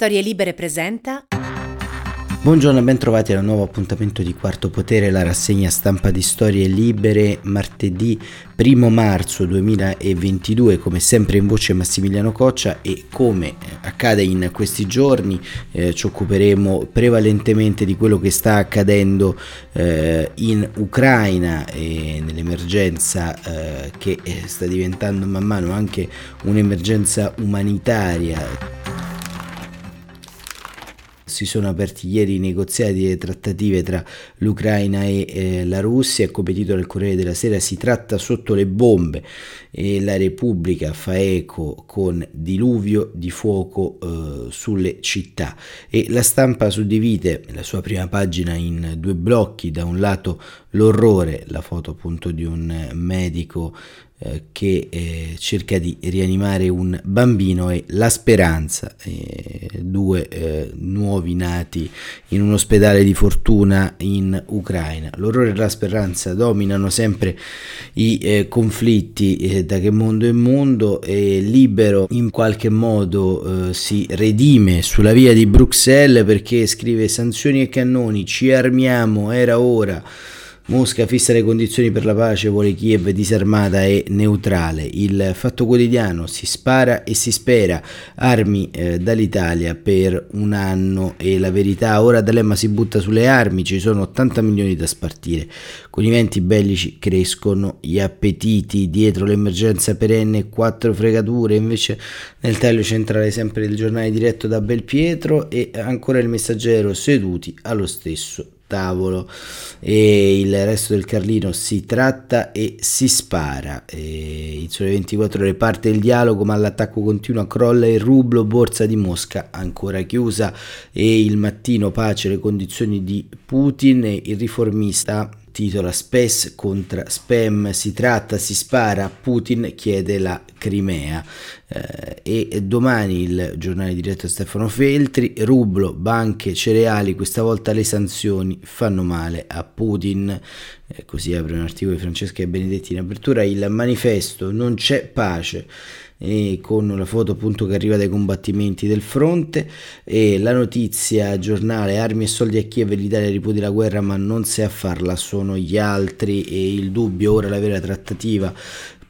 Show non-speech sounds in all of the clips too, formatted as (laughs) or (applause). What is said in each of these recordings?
Storie Libere presenta. Buongiorno e ben trovati al nuovo appuntamento di Quarto Potere, la rassegna stampa di Storie Libere, martedì 1 marzo 2022, come sempre in voce Massimiliano Coccia e come accade in questi giorni eh, ci occuperemo prevalentemente di quello che sta accadendo eh, in Ucraina e nell'emergenza eh, che eh, sta diventando man mano anche un'emergenza umanitaria si sono aperti ieri i negoziati e trattative tra l'Ucraina e eh, la Russia e come titolo il Corriere della Sera si tratta sotto le bombe e la Repubblica fa eco con diluvio di fuoco eh, sulle città. E la stampa suddivide la sua prima pagina in due blocchi da un lato l'orrore la foto appunto di un medico che eh, cerca di rianimare un bambino e la speranza, eh, due eh, nuovi nati in un ospedale di fortuna in Ucraina. L'orrore e la speranza dominano sempre i eh, conflitti eh, da che mondo è mondo e Libero in qualche modo si redime sulla via di Bruxelles perché scrive sanzioni e cannoni, ci armiamo, era ora. Mosca fissa le condizioni per la pace, vuole Kiev disarmata e neutrale. Il fatto quotidiano si spara e si spera. Armi eh, dall'Italia per un anno e la verità. Ora D'Alema si butta sulle armi, ci sono 80 milioni da spartire. Con i venti bellici crescono gli appetiti. Dietro l'emergenza perenne, quattro fregature. Invece nel taglio centrale sempre il giornale diretto da Belpietro e ancora il messaggero seduti allo stesso tavolo e il resto del Carlino si tratta e si spara. E in sole 24 ore parte il dialogo, ma l'attacco continua, crolla il rublo, borsa di Mosca ancora chiusa e il mattino pace le condizioni di Putin, il riformista titola Spes contra Spam, si tratta, si spara, Putin chiede la Crimea. Eh, e domani il giornale diretto Stefano Feltri, rublo, banche, cereali, questa volta le sanzioni fanno male a Putin. Eh, così apre un articolo di Francesca e Benedetti in apertura, il manifesto non c'è pace e con la foto appunto che arriva dai combattimenti del fronte. E la notizia giornale armi e soldi a Kiev l'Italia ripudia la guerra ma non sa a farla sono gli altri. E il dubbio ora la vera trattativa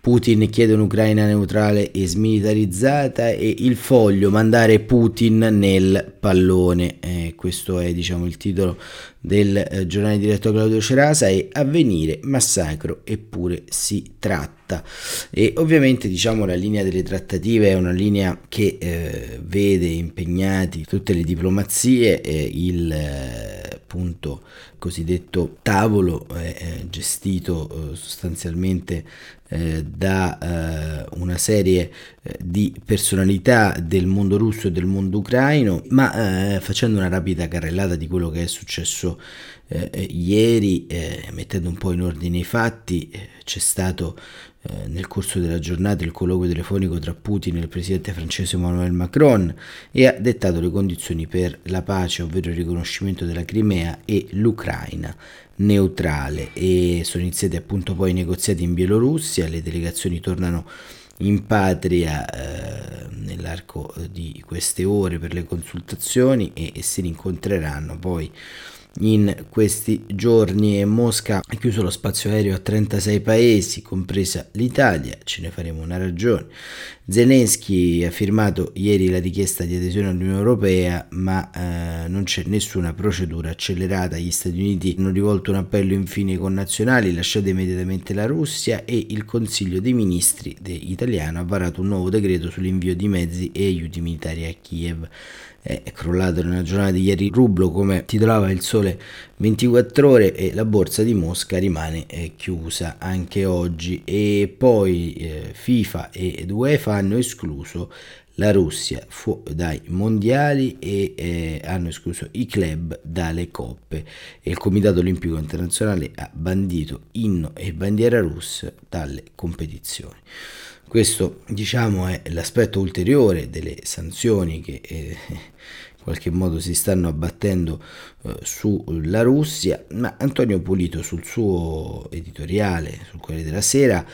Putin chiede un'Ucraina neutrale e smilitarizzata e il foglio mandare Putin nel pallone. Eh, questo è diciamo, il titolo del eh, giornale diretto Claudio Cerasa e avvenire, massacro eppure si tratta. E ovviamente diciamo la linea delle trattative è una linea che eh, vede impegnati tutte le diplomazie, il eh, appunto cosiddetto tavolo è gestito eh, sostanzialmente eh, da eh, una serie eh, di personalità del mondo russo e del mondo ucraino, ma eh, facendo una rapida carrellata di quello che è successo eh, ieri, mettendo un po' in ordine i fatti, c'è stato nel corso della giornata il colloquio telefonico tra Putin e il presidente francese Emmanuel Macron e ha dettato le condizioni per la pace, ovvero il riconoscimento della Crimea e l'Ucraina neutrale. E sono iniziati appunto poi i negoziati in Bielorussia, le delegazioni tornano in patria eh, nell'arco di queste ore per le consultazioni e, e si rincontreranno poi in questi giorni Mosca ha chiuso lo spazio aereo a 36 paesi, compresa l'Italia, ce ne faremo una ragione. Zelensky ha firmato ieri la richiesta di adesione all'Unione Europea, ma eh, non c'è nessuna procedura accelerata. Gli Stati Uniti hanno rivolto un appello infine ai connazionali, lasciate immediatamente la Russia e il Consiglio dei Ministri italiano ha varato un nuovo decreto sull'invio di mezzi e aiuti militari a Kiev è crollato nella giornata di ieri il rublo come titolava il sole 24 ore e la borsa di Mosca rimane eh, chiusa anche oggi. E poi eh, FIFA ed UEFA hanno escluso la Russia. Fu dai mondiali e eh, hanno escluso i club dalle coppe. E il Comitato Olimpico Internazionale ha bandito inno e bandiera russa dalle competizioni. Questo diciamo è l'aspetto ulteriore delle sanzioni che eh, in qualche modo si stanno abbattendo eh, sulla Russia, ma Antonio Pulito sul suo editoriale sul Corriere della Sera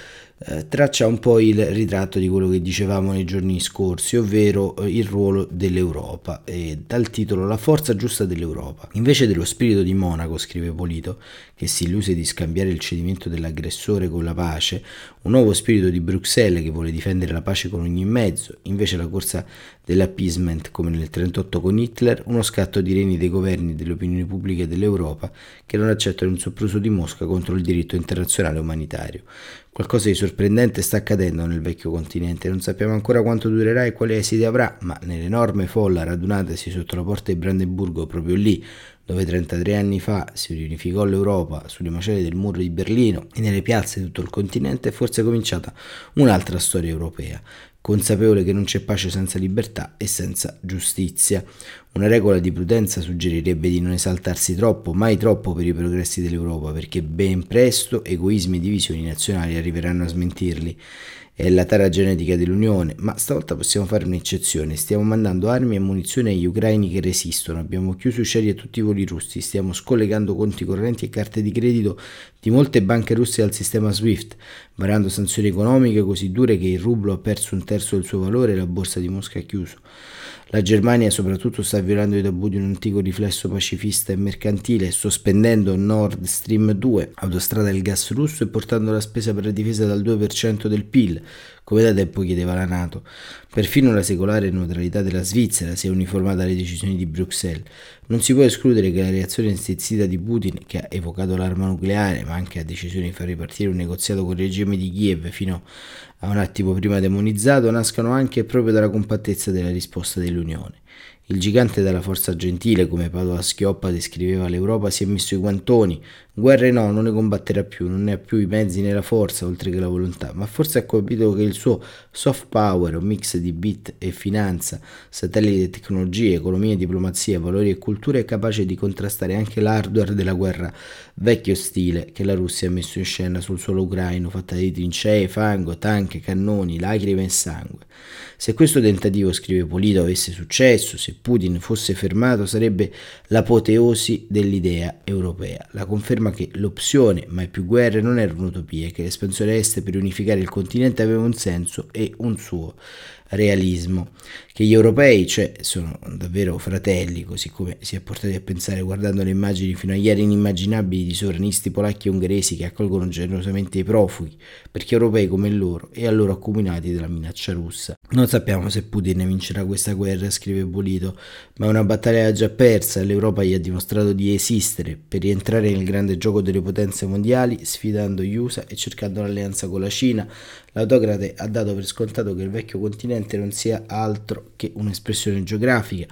eh, traccia un po' il ritratto di quello che dicevamo nei giorni scorsi, ovvero eh, il ruolo dell'Europa, e dal titolo La forza giusta dell'Europa. Invece dello spirito di Monaco, scrive Polito, che si illuse di scambiare il cedimento dell'aggressore con la pace, un nuovo spirito di Bruxelles che vuole difendere la pace con ogni mezzo, invece la corsa dell'appeasement come nel 1938 con Hitler, uno scatto di reni dei governi e delle opinioni pubbliche dell'Europa che non accettano un sopruso di Mosca contro il diritto internazionale umanitario. Qualcosa di sorprendente sta accadendo nel vecchio continente, non sappiamo ancora quanto durerà e quali esiti avrà, ma nell'enorme folla radunatasi sotto la porta di Brandeburgo proprio lì, dove 33 anni fa si riunificò l'Europa sulle macerie del muro di Berlino e nelle piazze di tutto il continente, è forse cominciata un'altra storia europea, consapevole che non c'è pace senza libertà e senza giustizia. Una regola di prudenza suggerirebbe di non esaltarsi troppo, mai troppo per i progressi dell'Europa, perché ben presto egoismi e divisioni nazionali arriveranno a smentirli è la tara genetica dell'Unione, ma stavolta possiamo fare un'eccezione. Stiamo mandando armi e munizioni agli ucraini che resistono, abbiamo chiuso i cieli a tutti i voli russi, stiamo scollegando conti correnti e carte di credito di molte banche russe al sistema SWIFT, varando sanzioni economiche così dure che il rublo ha perso un terzo del suo valore e la borsa di Mosca ha chiuso. La Germania soprattutto sta violando i tabù di un antico riflesso pacifista e mercantile, sospendendo Nord Stream 2, autostrada del gas russo, e portando la spesa per la difesa dal 2% del PIL, come da tempo chiedeva la Nato. Perfino la secolare neutralità della Svizzera si è uniformata alle decisioni di Bruxelles. Non si può escludere che la reazione instizzita di Putin, che ha evocato l'arma nucleare, ma anche ha deciso di far ripartire un negoziato con il regime di Kiev fino a un attimo prima demonizzato, nascano anche proprio dalla compattezza della risposta dell'Unione. Il gigante della forza gentile, come Padova Schioppa descriveva l'Europa, si è messo i guantoni. Guerre no, non ne combatterà più, non ne ha più i mezzi né la forza, oltre che la volontà, ma forse ha capito che il suo soft power, un mix di bit e finanza, satelliti e tecnologie, economia, diplomazia, valori e cultura, è capace di contrastare anche l'hardware della guerra vecchio stile che la Russia ha messo in scena sul suolo ucraino, fatta di trincee, fango, tanche, cannoni, lacrime e sangue. Se questo tentativo, scrive Polito, avesse successo, se Putin fosse fermato, sarebbe l'apoteosi dell'idea europea, la conferma che l'opzione mai più guerre non era un'utopia e che l'espansione est per unificare il continente aveva un senso e un suo realismo, che gli europei cioè, sono davvero fratelli, così come si è portati a pensare guardando le immagini fino a ieri inimmaginabili di sovranisti polacchi e ungheresi che accolgono generosamente i profughi, perché europei come loro e a loro accomunati dalla minaccia russa. Non sappiamo se Putin vincerà questa guerra, scrive Bolito, ma una battaglia già persa e l'Europa gli ha dimostrato di esistere per rientrare nel grande gioco delle potenze mondiali, sfidando gli USA e cercando l'alleanza con la Cina. L'autocrate ha dato per scontato che il vecchio continente non sia altro che un'espressione geografica,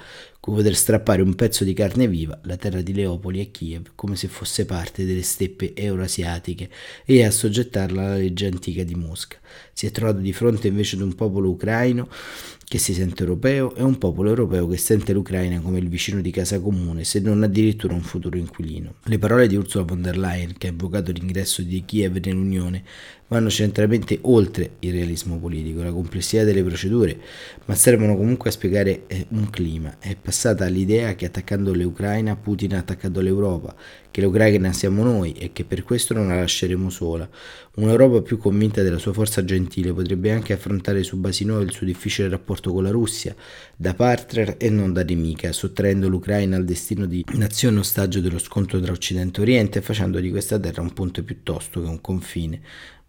come poter strappare un pezzo di carne viva, la terra di Leopoli e Kiev, come se fosse parte delle steppe euroasiatiche, e assoggettarla alla legge antica di Mosca. Si è trovato di fronte invece ad un popolo ucraino che si sente europeo e un popolo europeo che sente l'Ucraina come il vicino di casa comune, se non addirittura un futuro inquilino. Le parole di Ursula von der Leyen, che ha invocato l'ingresso di Kiev nell'Unione, vanno centralmente oltre il realismo politico, la complessità delle procedure, ma servono comunque a spiegare eh, un clima. È passata l'idea che attaccando l'Ucraina Putin ha attaccato l'Europa, che l'Ucraina siamo noi e che per questo non la lasceremo sola. Un'Europa più convinta della sua forza gentile potrebbe anche affrontare su basi nuove il suo difficile rapporto con la Russia, da partner e non da nemica, sottraendo l'Ucraina al destino di nazione ostaggio dello scontro tra Occidente e Oriente e facendo di questa terra un ponte piuttosto che un confine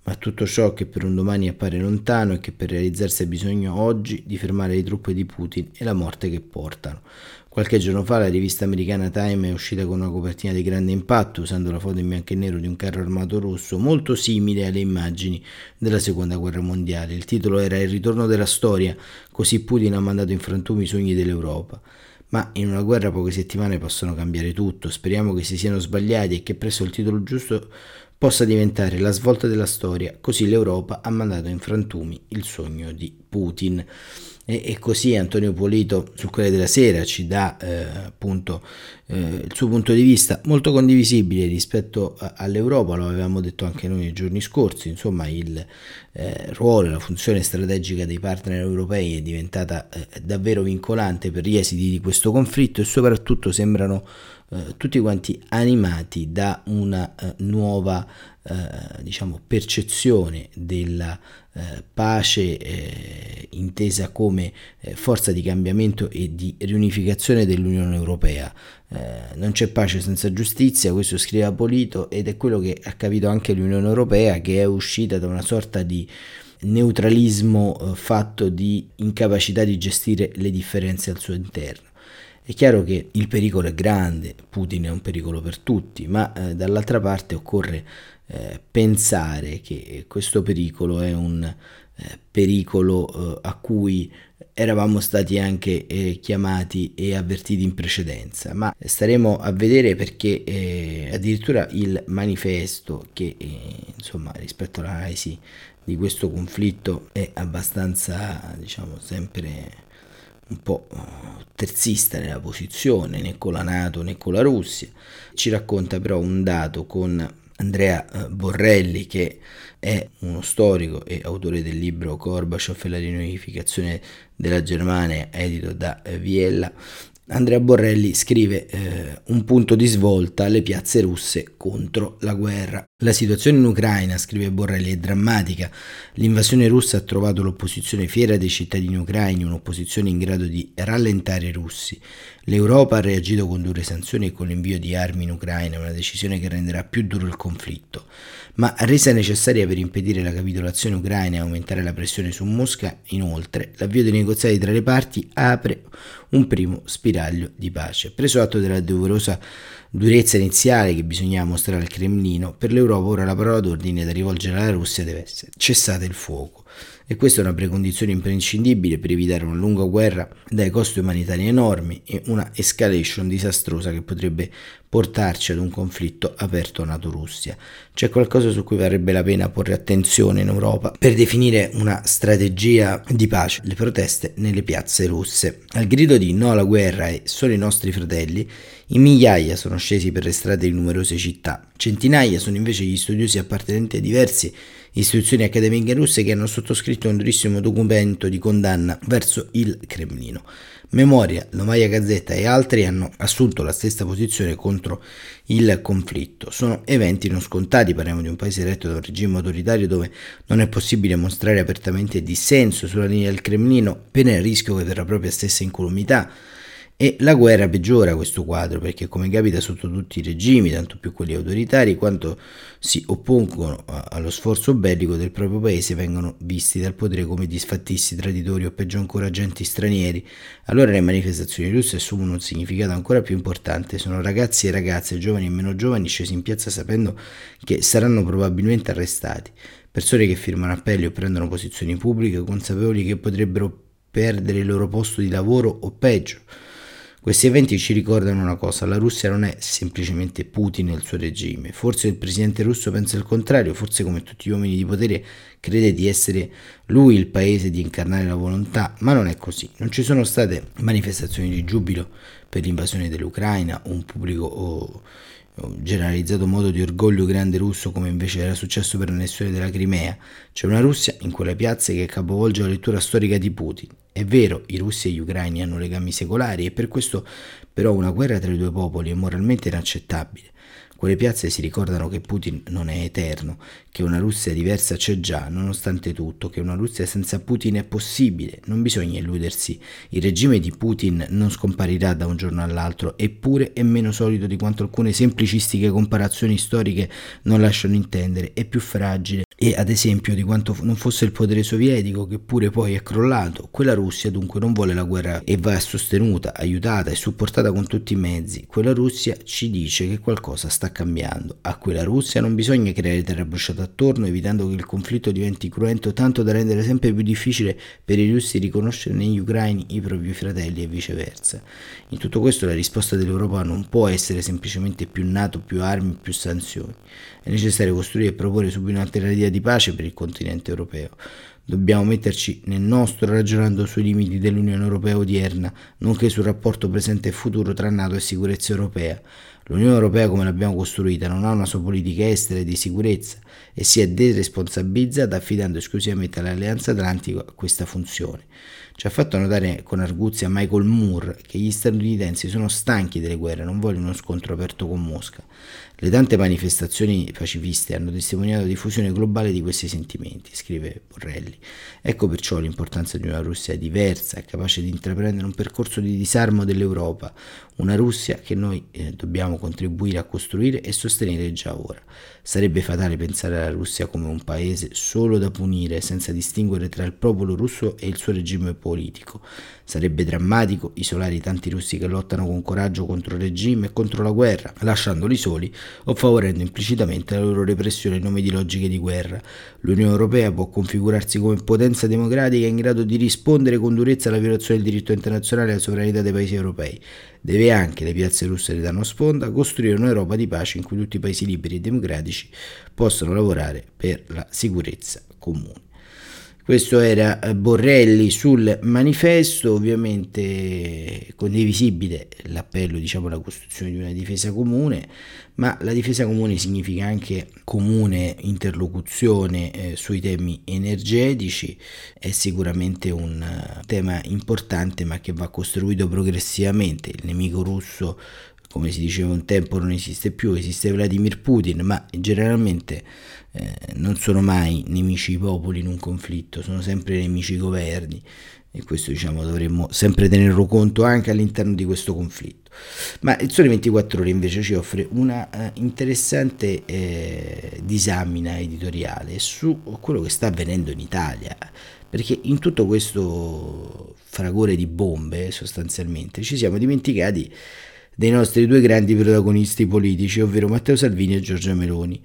ma tutto ciò che per un domani appare lontano e che per realizzarsi ha bisogno oggi di fermare le truppe di Putin e la morte che portano. Qualche giorno fa la rivista americana Time è uscita con una copertina di grande impatto usando la foto in bianco e nero di un carro armato rosso molto simile alle immagini della seconda guerra mondiale. Il titolo era Il ritorno della storia, così Putin ha mandato in frantumi i sogni dell'Europa. Ma in una guerra poche settimane possono cambiare tutto, speriamo che si siano sbagliati e che presso il titolo giusto possa diventare la svolta della storia, così l'Europa ha mandato in frantumi il sogno di Putin. E, e così Antonio Polito sul Corriere della Sera ci dà eh, appunto eh, il suo punto di vista molto condivisibile rispetto a, all'Europa, lo avevamo detto anche noi nei giorni scorsi, insomma il eh, ruolo la funzione strategica dei partner europei è diventata eh, davvero vincolante per gli esiti di questo conflitto e soprattutto sembrano eh, tutti quanti animati da una uh, nuova eh, diciamo, percezione della eh, pace eh, intesa come eh, forza di cambiamento e di riunificazione dell'Unione Europea. Eh, non c'è pace senza giustizia, questo scrive Apolito ed è quello che ha capito anche l'Unione Europea che è uscita da una sorta di neutralismo eh, fatto di incapacità di gestire le differenze al suo interno. È chiaro che il pericolo è grande, Putin è un pericolo per tutti, ma eh, dall'altra parte occorre eh, pensare che questo pericolo è un eh, pericolo eh, a cui eravamo stati anche eh, chiamati e avvertiti in precedenza, ma staremo a vedere perché eh, addirittura il manifesto che insomma rispetto all'analisi di questo conflitto è abbastanza diciamo sempre un po' terzista nella posizione né con la Nato né con la Russia. Ci racconta però un dato con Andrea eh, Borrelli che è uno storico e autore del libro Gorbaciov e la riunificazione della Germania edito da eh, Viella Andrea Borrelli scrive eh, un punto di svolta alle piazze russe contro la guerra. La situazione in Ucraina, scrive Borrelli, è drammatica. L'invasione russa ha trovato l'opposizione fiera dei cittadini ucraini, un'opposizione in grado di rallentare i russi. L'Europa ha reagito con dure sanzioni e con l'invio di armi in Ucraina, una decisione che renderà più duro il conflitto. Ma resa necessaria per impedire la capitolazione ucraina e aumentare la pressione su Mosca, inoltre, l'avvio dei negoziati tra le parti apre un primo spiraglio di pace. Preso atto della doverosa durezza iniziale che bisognava mostrare al Cremlino, per l'Europa ora la parola d'ordine da rivolgere alla Russia deve essere cessate il fuoco. E questa è una precondizione imprescindibile per evitare una lunga guerra dai costi umanitari enormi e una escalation disastrosa che potrebbe portarci ad un conflitto aperto NATO-Russia. C'è qualcosa su cui varrebbe la pena porre attenzione in Europa per definire una strategia di pace, le proteste nelle piazze russe. Al grido di no alla guerra e solo i nostri fratelli, in migliaia sono scesi per le strade di numerose città, centinaia sono invece gli studiosi appartenenti a diverse istituzioni accademiche russe che hanno sottoscritto un durissimo documento di condanna verso il Cremlino. Memoria, Novaia Gazzetta e altri hanno assunto la stessa posizione contro il conflitto. Sono eventi non scontati, parliamo di un paese retto da un regime autoritario dove non è possibile mostrare apertamente dissenso sulla linea del Cremlino, pena il rischio che della propria stessa incolumità e la guerra peggiora questo quadro perché come capita sotto tutti i regimi, tanto più quelli autoritari, quando si oppongono allo sforzo bellico del proprio paese vengono visti dal potere come disfattisti, traditori o peggio ancora agenti stranieri. Allora le manifestazioni russe assumono un significato ancora più importante. Sono ragazzi e ragazze, giovani e meno giovani, scesi in piazza sapendo che saranno probabilmente arrestati. Persone che firmano appelli o prendono posizioni pubbliche consapevoli che potrebbero perdere il loro posto di lavoro o peggio questi eventi ci ricordano una cosa, la Russia non è semplicemente Putin e il suo regime, forse il presidente russo pensa il contrario, forse come tutti gli uomini di potere crede di essere lui il paese di incarnare la volontà, ma non è così, non ci sono state manifestazioni di giubilo per l'invasione dell'Ucraina, un pubblico oh, generalizzato modo di orgoglio grande russo come invece era successo per l'annessione della Crimea. C'è una Russia in quelle piazze che capovolge la lettura storica di Putin. È vero, i russi e gli ucraini hanno legami secolari e per questo però una guerra tra i due popoli è moralmente inaccettabile. Quelle piazze si ricordano che Putin non è eterno, che una Russia diversa c'è già, nonostante tutto, che una Russia senza Putin è possibile, non bisogna illudersi. Il regime di Putin non scomparirà da un giorno all'altro, eppure è meno solido di quanto alcune semplicistiche comparazioni storiche non lasciano intendere, è più fragile e ad esempio di quanto non fosse il potere sovietico che pure poi è crollato, quella Russia dunque non vuole la guerra e va sostenuta, aiutata e supportata con tutti i mezzi. Quella Russia ci dice che qualcosa sta cambiando. A quella Russia non bisogna creare terra bruciata attorno evitando che il conflitto diventi cruento tanto da rendere sempre più difficile per i russi riconoscere negli ucraini i propri fratelli e viceversa. In tutto questo la risposta dell'Europa non può essere semplicemente più NATO, più armi, più sanzioni. È necessario costruire e proporre subito un'alternativa di pace per il continente europeo. Dobbiamo metterci nel nostro ragionando sui limiti dell'Unione Europea odierna, nonché sul rapporto presente e futuro tra NATO e sicurezza europea. L'Unione Europea come l'abbiamo costruita non ha una sua politica estera e di sicurezza e si è deresponsabilizzata affidando esclusivamente all'Alleanza Atlantica questa funzione. Ci ha fatto notare con arguzia Michael Moore che gli statunitensi sono stanchi delle guerre, non vogliono uno scontro aperto con Mosca. Le tante manifestazioni pacifiste hanno testimoniato la diffusione globale di questi sentimenti, scrive Borrelli. Ecco perciò l'importanza di una Russia diversa capace di intraprendere un percorso di disarmo dell'Europa, una Russia che noi eh, dobbiamo contribuire a costruire e sostenere già ora. Sarebbe fatale pensare alla Russia come un paese solo da punire senza distinguere tra il popolo russo e il suo regime politico. Sarebbe drammatico isolare i tanti russi che lottano con coraggio contro il regime e contro la guerra, lasciandoli soli o favorendo implicitamente la loro repressione in nome di logiche di guerra. L'Unione Europea può configurarsi come potenza democratica in grado di rispondere con durezza alla violazione del diritto internazionale e alla sovranità dei paesi europei. Deve anche, le piazze russe ne danno sponda, costruire un'Europa di pace in cui tutti i paesi liberi e democratici possano lavorare per la sicurezza comune. Questo era eh, Borrelli sul manifesto, ovviamente condivisibile l'appello diciamo, alla costruzione di una difesa comune, ma la difesa comune significa anche comune interlocuzione eh, sui temi energetici, è sicuramente un uh, tema importante ma che va costruito progressivamente. Il nemico russo come si diceva un tempo non esiste più, esiste Vladimir Putin, ma generalmente eh, non sono mai nemici i popoli in un conflitto, sono sempre nemici i governi e questo diciamo dovremmo sempre tenerlo conto anche all'interno di questo conflitto. Ma il Sole 24 Ore invece ci offre una uh, interessante eh, disamina editoriale su quello che sta avvenendo in Italia, perché in tutto questo fragore di bombe sostanzialmente ci siamo dimenticati dei nostri due grandi protagonisti politici, ovvero Matteo Salvini e Giorgia Meloni.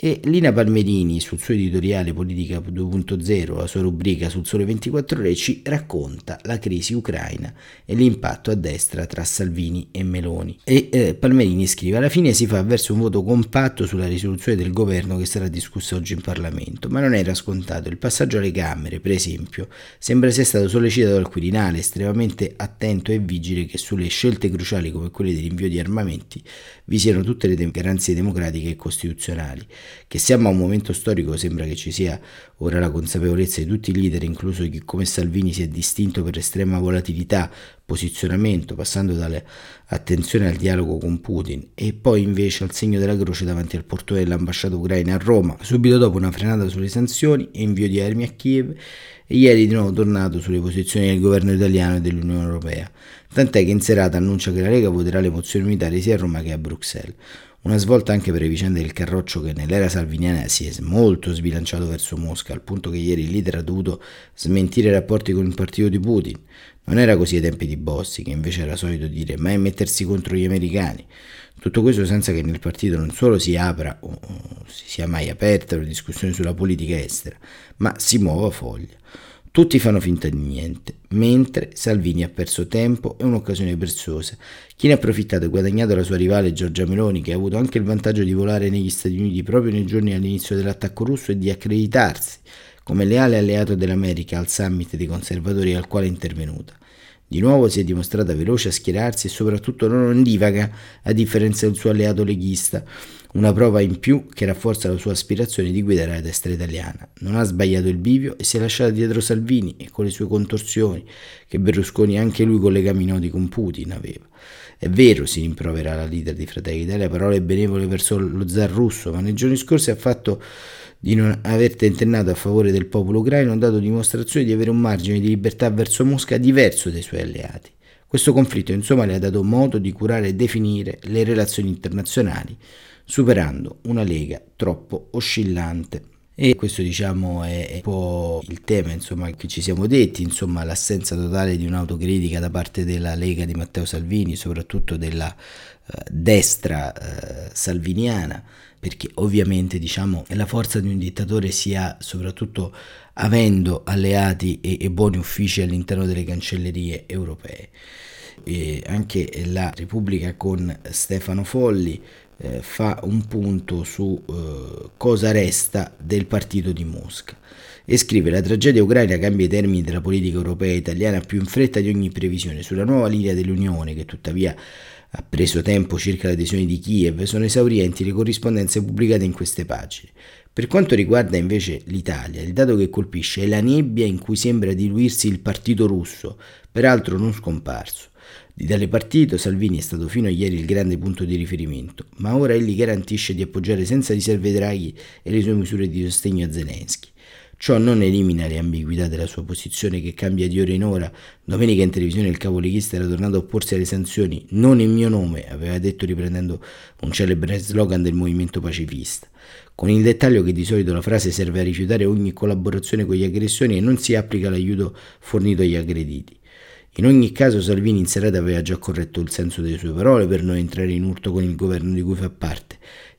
E Lina Palmerini sul suo editoriale Politica 2.0, la sua rubrica sul Sole 24 Ore, ci racconta la crisi ucraina e l'impatto a destra tra Salvini e Meloni. E eh, Palmerini scrive: Alla fine si fa verso un voto compatto sulla risoluzione del governo che sarà discussa oggi in Parlamento, ma non era scontato. Il passaggio alle Camere, per esempio, sembra sia stato sollecitato dal Quirinale, estremamente attento e vigile che sulle scelte cruciali come quelle dell'invio di armamenti vi siano tutte le garanzie democratiche e costituzionali che siamo a un momento storico sembra che ci sia ora la consapevolezza di tutti i leader, incluso chi come Salvini si è distinto per estrema volatilità, posizionamento, passando dall'attenzione al dialogo con Putin e poi invece al segno della croce davanti al portone dell'ambasciata ucraina a Roma, subito dopo una frenata sulle sanzioni e invio di armi a Kiev e ieri di nuovo tornato sulle posizioni del governo italiano e dell'Unione Europea, tant'è che in serata annuncia che la Lega voterà le mozioni militari sia a Roma che a Bruxelles. Una svolta anche per le vicende del Carroccio che nell'era salviniana si è molto sbilanciato verso Mosca, al punto che ieri il leader ha dovuto smentire i rapporti con il partito di Putin. Non era così ai tempi di Bossi, che invece era solito dire mai mettersi contro gli americani. Tutto questo senza che nel partito non solo si apra o si sia mai aperta una discussione sulla politica estera, ma si muova foglia. Tutti fanno finta di niente, mentre Salvini ha perso tempo e un'occasione preziosa. Chi ne ha approfittato e guadagnato la sua rivale Giorgia Meloni, che ha avuto anche il vantaggio di volare negli Stati Uniti proprio nei giorni all'inizio dell'attacco russo e di accreditarsi come leale alleato dell'America al summit dei conservatori al quale è intervenuta. Di nuovo si è dimostrata veloce a schierarsi e soprattutto non ondivaga, a differenza del suo alleato leghista una prova in più che rafforza la sua aspirazione di guidare la destra italiana. Non ha sbagliato il bivio e si è lasciata dietro Salvini e con le sue contorsioni, che Berlusconi anche lui con legami noti con Putin aveva. È vero, si rimprovera la leader di Fratelli d'Italia, parole benevole verso lo zar russo, ma nei giorni scorsi ha fatto di non aver tentennato a favore del popolo ucraino, ha dato dimostrazione di avere un margine di libertà verso Mosca diverso dai suoi alleati. Questo conflitto insomma le ha dato modo di curare e definire le relazioni internazionali superando una lega troppo oscillante. E questo diciamo è un po' il tema insomma, che ci siamo detti, insomma l'assenza totale di un'autocritica da parte della Lega di Matteo Salvini, soprattutto della eh, destra eh, salviniana, perché ovviamente diciamo la forza di un dittatore si ha soprattutto avendo alleati e, e buoni uffici all'interno delle cancellerie europee. E anche la Repubblica con Stefano Folli eh, fa un punto su eh, cosa resta del partito di Mosca e scrive la tragedia ucraina cambia i termini della politica europea e italiana più in fretta di ogni previsione. Sulla nuova linea dell'Unione, che tuttavia ha preso tempo circa l'adesione di Kiev, sono esaurienti le corrispondenze pubblicate in queste pagine. Per quanto riguarda invece l'Italia, il dato che colpisce è la nebbia in cui sembra diluirsi il partito russo, peraltro non scomparso. Di tale partito Salvini è stato fino a ieri il grande punto di riferimento, ma ora egli garantisce di appoggiare senza riserve Draghi e le sue misure di sostegno a Zelensky. Ciò non elimina le ambiguità della sua posizione che cambia di ora in ora. Domenica in televisione il capo leghista era tornato a opporsi alle sanzioni, non in mio nome, aveva detto riprendendo un celebre slogan del movimento pacifista. Con il dettaglio che di solito la frase serve a rifiutare ogni collaborazione con gli aggressioni e non si applica l'aiuto fornito agli aggrediti. In ogni caso Salvini in serata aveva già corretto il senso delle sue parole per non entrare in urto con il governo di cui fa parte.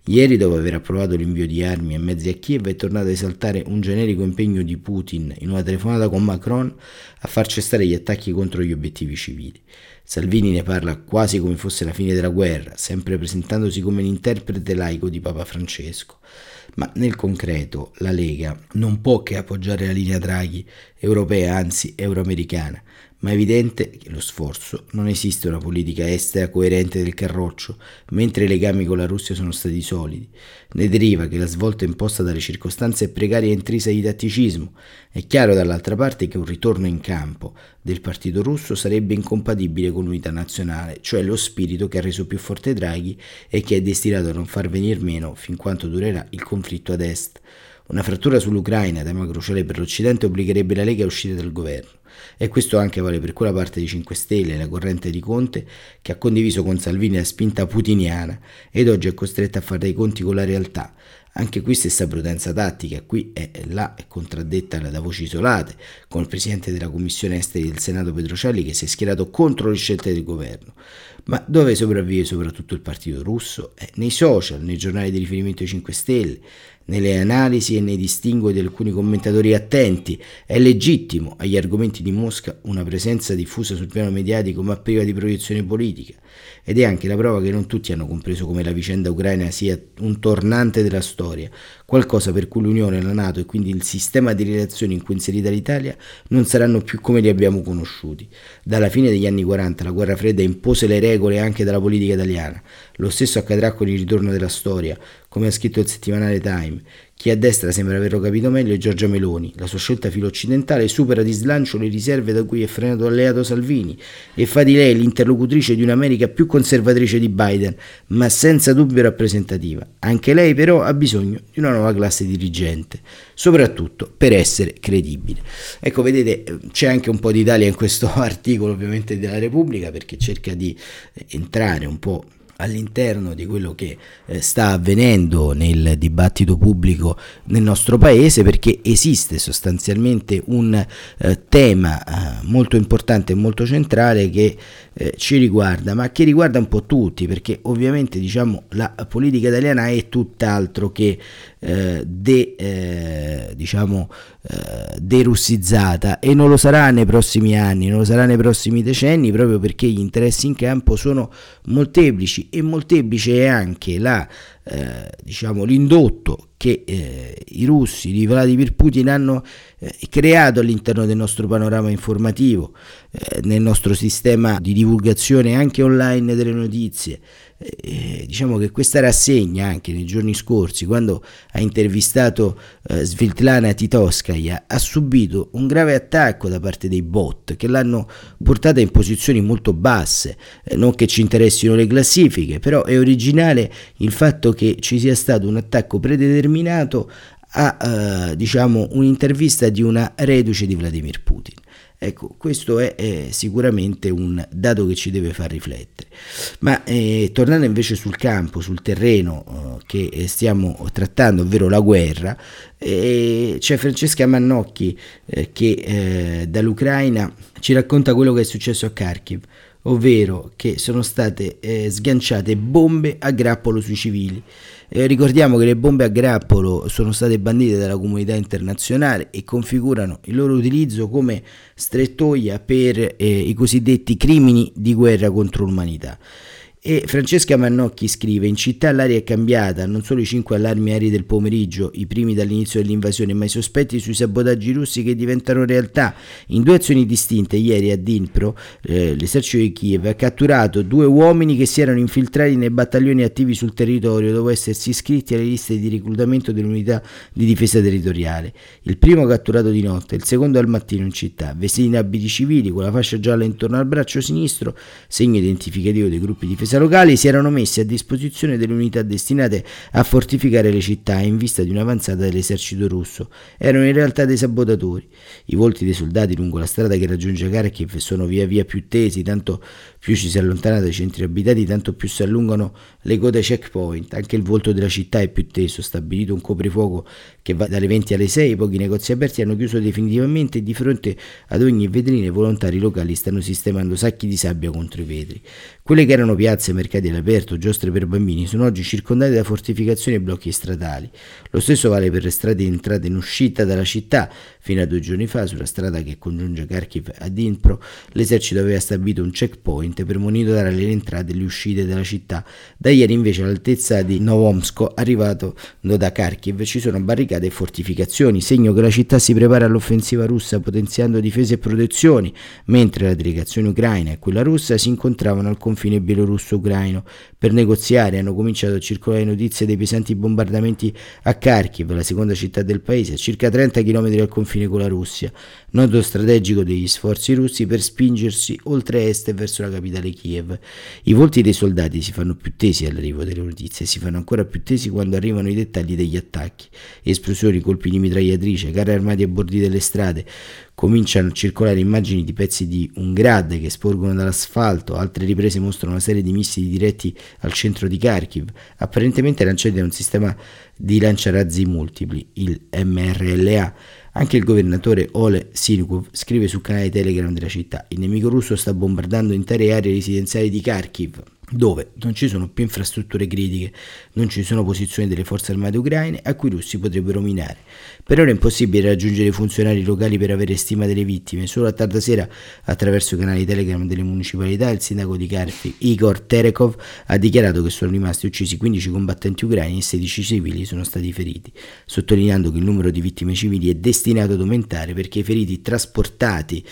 Ieri, dopo aver approvato l'invio di armi e mezzi a Kiev, è tornato a esaltare un generico impegno di Putin in una telefonata con Macron a far cessare gli attacchi contro gli obiettivi civili. Salvini ne parla quasi come fosse la fine della guerra, sempre presentandosi come l'interprete laico di Papa Francesco. Ma nel concreto la Lega non può che appoggiare la linea Draghi, europea, anzi euroamericana, ma è evidente che lo sforzo non esiste una politica estera coerente del Carroccio, mentre i legami con la Russia sono stati solidi. Ne deriva che la svolta imposta dalle circostanze è precaria e intrisa di tatticismo. È chiaro dall'altra parte che un ritorno in campo del partito russo sarebbe incompatibile con l'unità nazionale, cioè lo spirito che ha reso più forte Draghi e che è destinato a non far venir meno fin quanto durerà il conflitto ad est. Una frattura sull'Ucraina, tema cruciale per l'Occidente, obbligherebbe la Lega a uscire dal governo. E questo anche vale per quella parte di 5 Stelle, la corrente di Conte, che ha condiviso con Salvini la spinta putiniana ed oggi è costretta a fare dei conti con la realtà. Anche qui stessa prudenza tattica, qui e là è contraddetta da voci isolate, con il presidente della Commissione Esteri del Senato Pedrocelli che si è schierato contro le scelte del governo. Ma dove sopravvive soprattutto il partito russo? Eh, nei social, nei giornali di riferimento ai 5 Stelle, nelle analisi e nei distinguo di alcuni commentatori attenti. È legittimo agli argomenti di Mosca una presenza diffusa sul piano mediatico ma priva di proiezione politica. Ed è anche la prova che non tutti hanno compreso come la vicenda ucraina sia un tornante della storia, qualcosa per cui l'Unione, la Nato e quindi il sistema di relazioni in cui è inserita l'Italia non saranno più come li abbiamo conosciuti. Dalla fine degli anni 40 la guerra fredda impose le regole anche della politica italiana. Lo stesso accadrà con il ritorno della storia, come ha scritto il settimanale Time. Chi a destra sembra averlo capito meglio è Giorgia Meloni. La sua scelta filo-occidentale supera di slancio le riserve da cui è frenato alleato Salvini e fa di lei l'interlocutrice di un'America più conservatrice di Biden, ma senza dubbio rappresentativa. Anche lei però ha bisogno di una nuova classe dirigente, soprattutto per essere credibile. Ecco, vedete, c'è anche un po' d'Italia in questo (laughs) articolo ovviamente della Repubblica perché cerca di entrare un po' all'interno di quello che eh, sta avvenendo nel dibattito pubblico nel nostro paese perché esiste sostanzialmente un eh, tema eh, molto importante e molto centrale che eh, ci riguarda ma che riguarda un po' tutti perché ovviamente diciamo la politica italiana è tutt'altro che eh, de, eh, diciamo, eh, derussizzata e non lo sarà nei prossimi anni, non lo sarà nei prossimi decenni proprio perché gli interessi in campo sono molteplici e molteplice è anche la, eh, diciamo, l'indotto che eh, i russi di Vladimir Putin hanno eh, creato all'interno del nostro panorama informativo, eh, nel nostro sistema di divulgazione anche online delle notizie. Eh, diciamo che questa rassegna anche nei giorni scorsi quando ha intervistato Svitlana Titoskaya ha subito un grave attacco da parte dei bot che l'hanno portata in posizioni molto basse non che ci interessino le classifiche però è originale il fatto che ci sia stato un attacco predeterminato a eh, diciamo un'intervista di una reduce di Vladimir Putin Ecco, questo è, è, sicuramente un dato che ci deve far riflettere. Ma eh, tornando invece sul campo, sul terreno eh, che stiamo trattando, ovvero la guerra, eh, c'è Francesca Mannocchi eh, che eh, dall'Ucraina ci racconta quello che è successo a Kharkiv ovvero che sono state eh, sganciate bombe a grappolo sui civili. Eh, ricordiamo che le bombe a grappolo sono state bandite dalla comunità internazionale e configurano il loro utilizzo come strettoia per eh, i cosiddetti crimini di guerra contro l'umanità. E Francesca Mannocchi scrive: In città l'aria è cambiata, non solo i cinque allarmi aerei del pomeriggio, i primi dall'inizio dell'invasione, ma i sospetti sui sabotaggi russi che diventano realtà. In due azioni distinte, ieri a Dnipro, eh, l'esercito di Kiev ha catturato due uomini che si erano infiltrati nei battaglioni attivi sul territorio dopo essersi iscritti alle liste di reclutamento dell'unità di difesa territoriale. Il primo catturato di notte, il secondo al mattino in città, vestiti in abiti civili con la fascia gialla intorno al braccio sinistro, segno identificativo dei gruppi di difesa locali si erano messi a disposizione delle unità destinate a fortificare le città in vista di un'avanzata dell'esercito russo. Erano in realtà dei sabotatori. I volti dei soldati lungo la strada che raggiunge Kharkiv sono via via più tesi, tanto più ci si allontana dai centri abitati, tanto più si allungano le code checkpoint. Anche il volto della città è più teso, stabilito un coprifuoco che va dalle 20 alle 6, pochi negozi aperti hanno chiuso definitivamente di fronte ad ogni vetrina i volontari locali stanno sistemando sacchi di sabbia contro i vetri. Quelle che erano piazze e mercati all'aperto, giostre per bambini, sono oggi circondate da fortificazioni e blocchi stradali. Lo stesso vale per le strade di entrata e in uscita dalla città. Fino a due giorni fa, sulla strada che congiunge Kharkiv a Dnipro, l'esercito aveva stabilito un checkpoint per monitorare le entrate e le uscite dalla città. Da ieri invece all'altezza di Novomsko, arrivato da Kharkiv, ci sono barricate e fortificazioni, segno che la città si prepara all'offensiva russa potenziando difese e protezioni, mentre la delegazione ucraina e quella russa si incontravano al confine bielorusso-ucraino per negoziare. Hanno cominciato a circolare notizie dei pesanti bombardamenti a Kharkiv, la seconda città del paese, a circa 30 km dal confine con la Russia, nodo strategico degli sforzi russi per spingersi oltre est verso la capitale Kiev. I volti dei soldati si fanno più tesi all'arrivo delle notizie, si fanno ancora più tesi quando arrivano i dettagli degli attacchi, esplosioni, colpi di mitragliatrice, carri armati a bordi delle strade, Cominciano a circolare immagini di pezzi di un grad che sporgono dall'asfalto, altre riprese mostrano una serie di missili diretti al centro di Kharkiv, apparentemente lanciati da un sistema di lanciarazzi multipli, il MRLA. Anche il governatore Ole Sinukov scrive sul canale Telegram della città: Il nemico russo sta bombardando intere aree residenziali di Kharkiv dove non ci sono più infrastrutture critiche, non ci sono posizioni delle forze armate ucraine a cui i russi potrebbero minare. Per ora è impossibile raggiungere i funzionari locali per avere stima delle vittime. Solo a tarda sera, attraverso i canali Telegram delle municipalità, il sindaco di Kharkiv, Igor Terekov, ha dichiarato che sono rimasti uccisi 15 combattenti ucraini e 16 civili sono stati feriti, sottolineando che il numero di vittime civili è destinato ad aumentare perché i feriti trasportati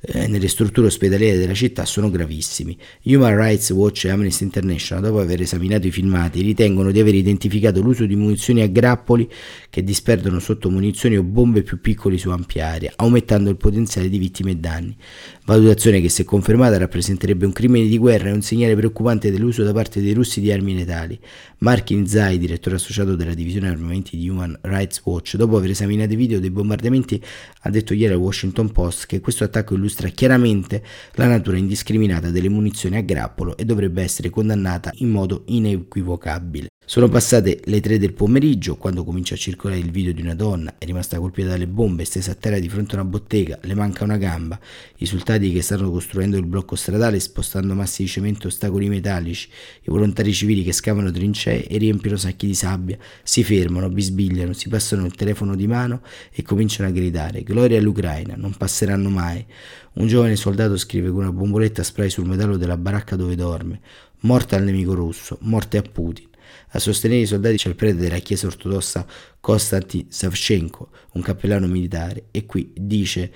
eh, nelle strutture ospedaliere della città sono gravissimi. Human Rights Watch e Amnesty International, dopo aver esaminato i filmati, ritengono di aver identificato l'uso di munizioni a grappoli che disperdono sotto munizioni o bombe più piccoli su ampia area, aumentando il potenziale di vittime e danni. Valutazione che se confermata rappresenterebbe un crimine di guerra e un segnale preoccupante dell'uso da parte dei russi di armi letali. Markin Zai, direttore associato della divisione armamenti di Human Rights Watch, dopo aver esaminato i video dei bombardamenti, ha detto ieri al Washington Post che questo attacco illustra chiaramente la natura indiscriminata delle munizioni a grappolo e dovrebbe essere condannata in modo inequivocabile. Sono passate le 3 del pomeriggio quando comincia a circolare il video di una donna, è rimasta colpita dalle bombe, stesa a terra di fronte a una bottega, le manca una gamba. I soldati che stanno costruendo il blocco stradale spostando massi di cemento e ostacoli metallici, i volontari civili che scavano trincee e riempiono sacchi di sabbia, si fermano, bisbigliano, si passano il telefono di mano e cominciano a gridare Gloria all'Ucraina, non passeranno mai. Un giovane soldato scrive con una bomboletta spray sul metallo della baracca dove dorme, morte al nemico russo, morte a Putin. A sostenere i soldati c'è il prete della chiesa ortodossa Konstantin Savchenko, un cappellano militare, e qui dice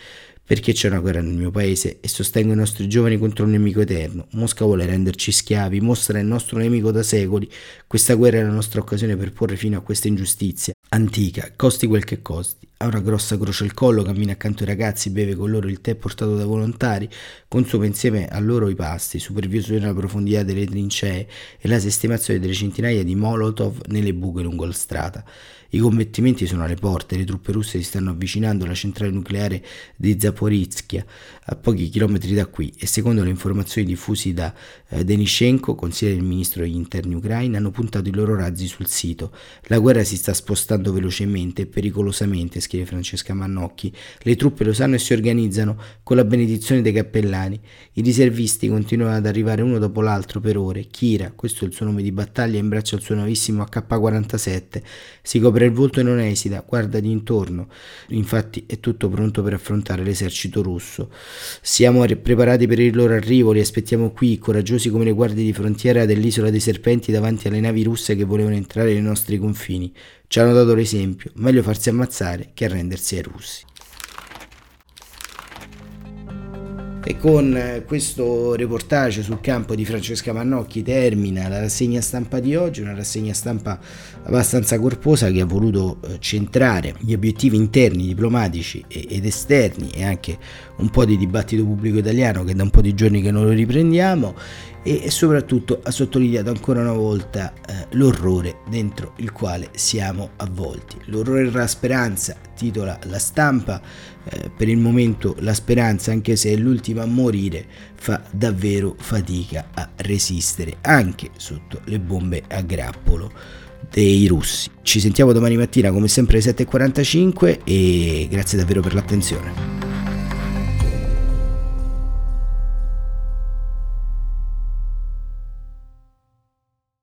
perché c'è una guerra nel mio paese e sostengo i nostri giovani contro un nemico eterno. Mosca vuole renderci schiavi, mostra il nostro nemico da secoli. Questa guerra è la nostra occasione per porre fine a questa ingiustizia. Antica, costi quel che costi. Ha una grossa croce al collo, cammina accanto ai ragazzi, beve con loro il tè portato dai volontari, consuma insieme a loro i pasti, supervisiona la profondità delle trincee e la sistemazione delle centinaia di Molotov nelle buche lungo la strada. I combattimenti sono alle porte, le truppe russe si stanno avvicinando alla centrale nucleare di Zaporizhia, a pochi chilometri da qui, e secondo le informazioni diffuse da eh, Denishenko, consigliere del ministro degli interni ucraini, hanno puntato i loro razzi sul sito. La guerra si sta spostando velocemente e pericolosamente, scrive Francesca Mannocchi. Le truppe lo sanno e si organizzano con la benedizione dei cappellani. I riservisti continuano ad arrivare uno dopo l'altro per ore. Kira, questo è il suo nome di battaglia, in braccio al suo nuovissimo AK-47. Si copre il volto e non esita, guarda di intorno. Infatti è tutto pronto per affrontare l'esercito dell'esercito russo. Siamo preparati per il loro arrivo, li aspettiamo qui, coraggiosi come le guardie di frontiera dell'isola dei serpenti davanti alle navi russe che volevano entrare nei nostri confini. Ci hanno dato l'esempio, meglio farsi ammazzare che arrendersi ai russi. E con eh, questo reportage sul campo di Francesca Mannocchi termina la rassegna stampa di oggi, una rassegna stampa abbastanza corposa che ha voluto eh, centrare gli obiettivi interni, diplomatici ed esterni e anche un po' di dibattito pubblico italiano che da un po' di giorni che non lo riprendiamo e soprattutto ha sottolineato ancora una volta eh, l'orrore dentro il quale siamo avvolti. L'orrore della speranza, titola la stampa, eh, per il momento la speranza, anche se è l'ultima a morire, fa davvero fatica a resistere, anche sotto le bombe a grappolo dei russi. Ci sentiamo domani mattina come sempre alle 7.45 e grazie davvero per l'attenzione.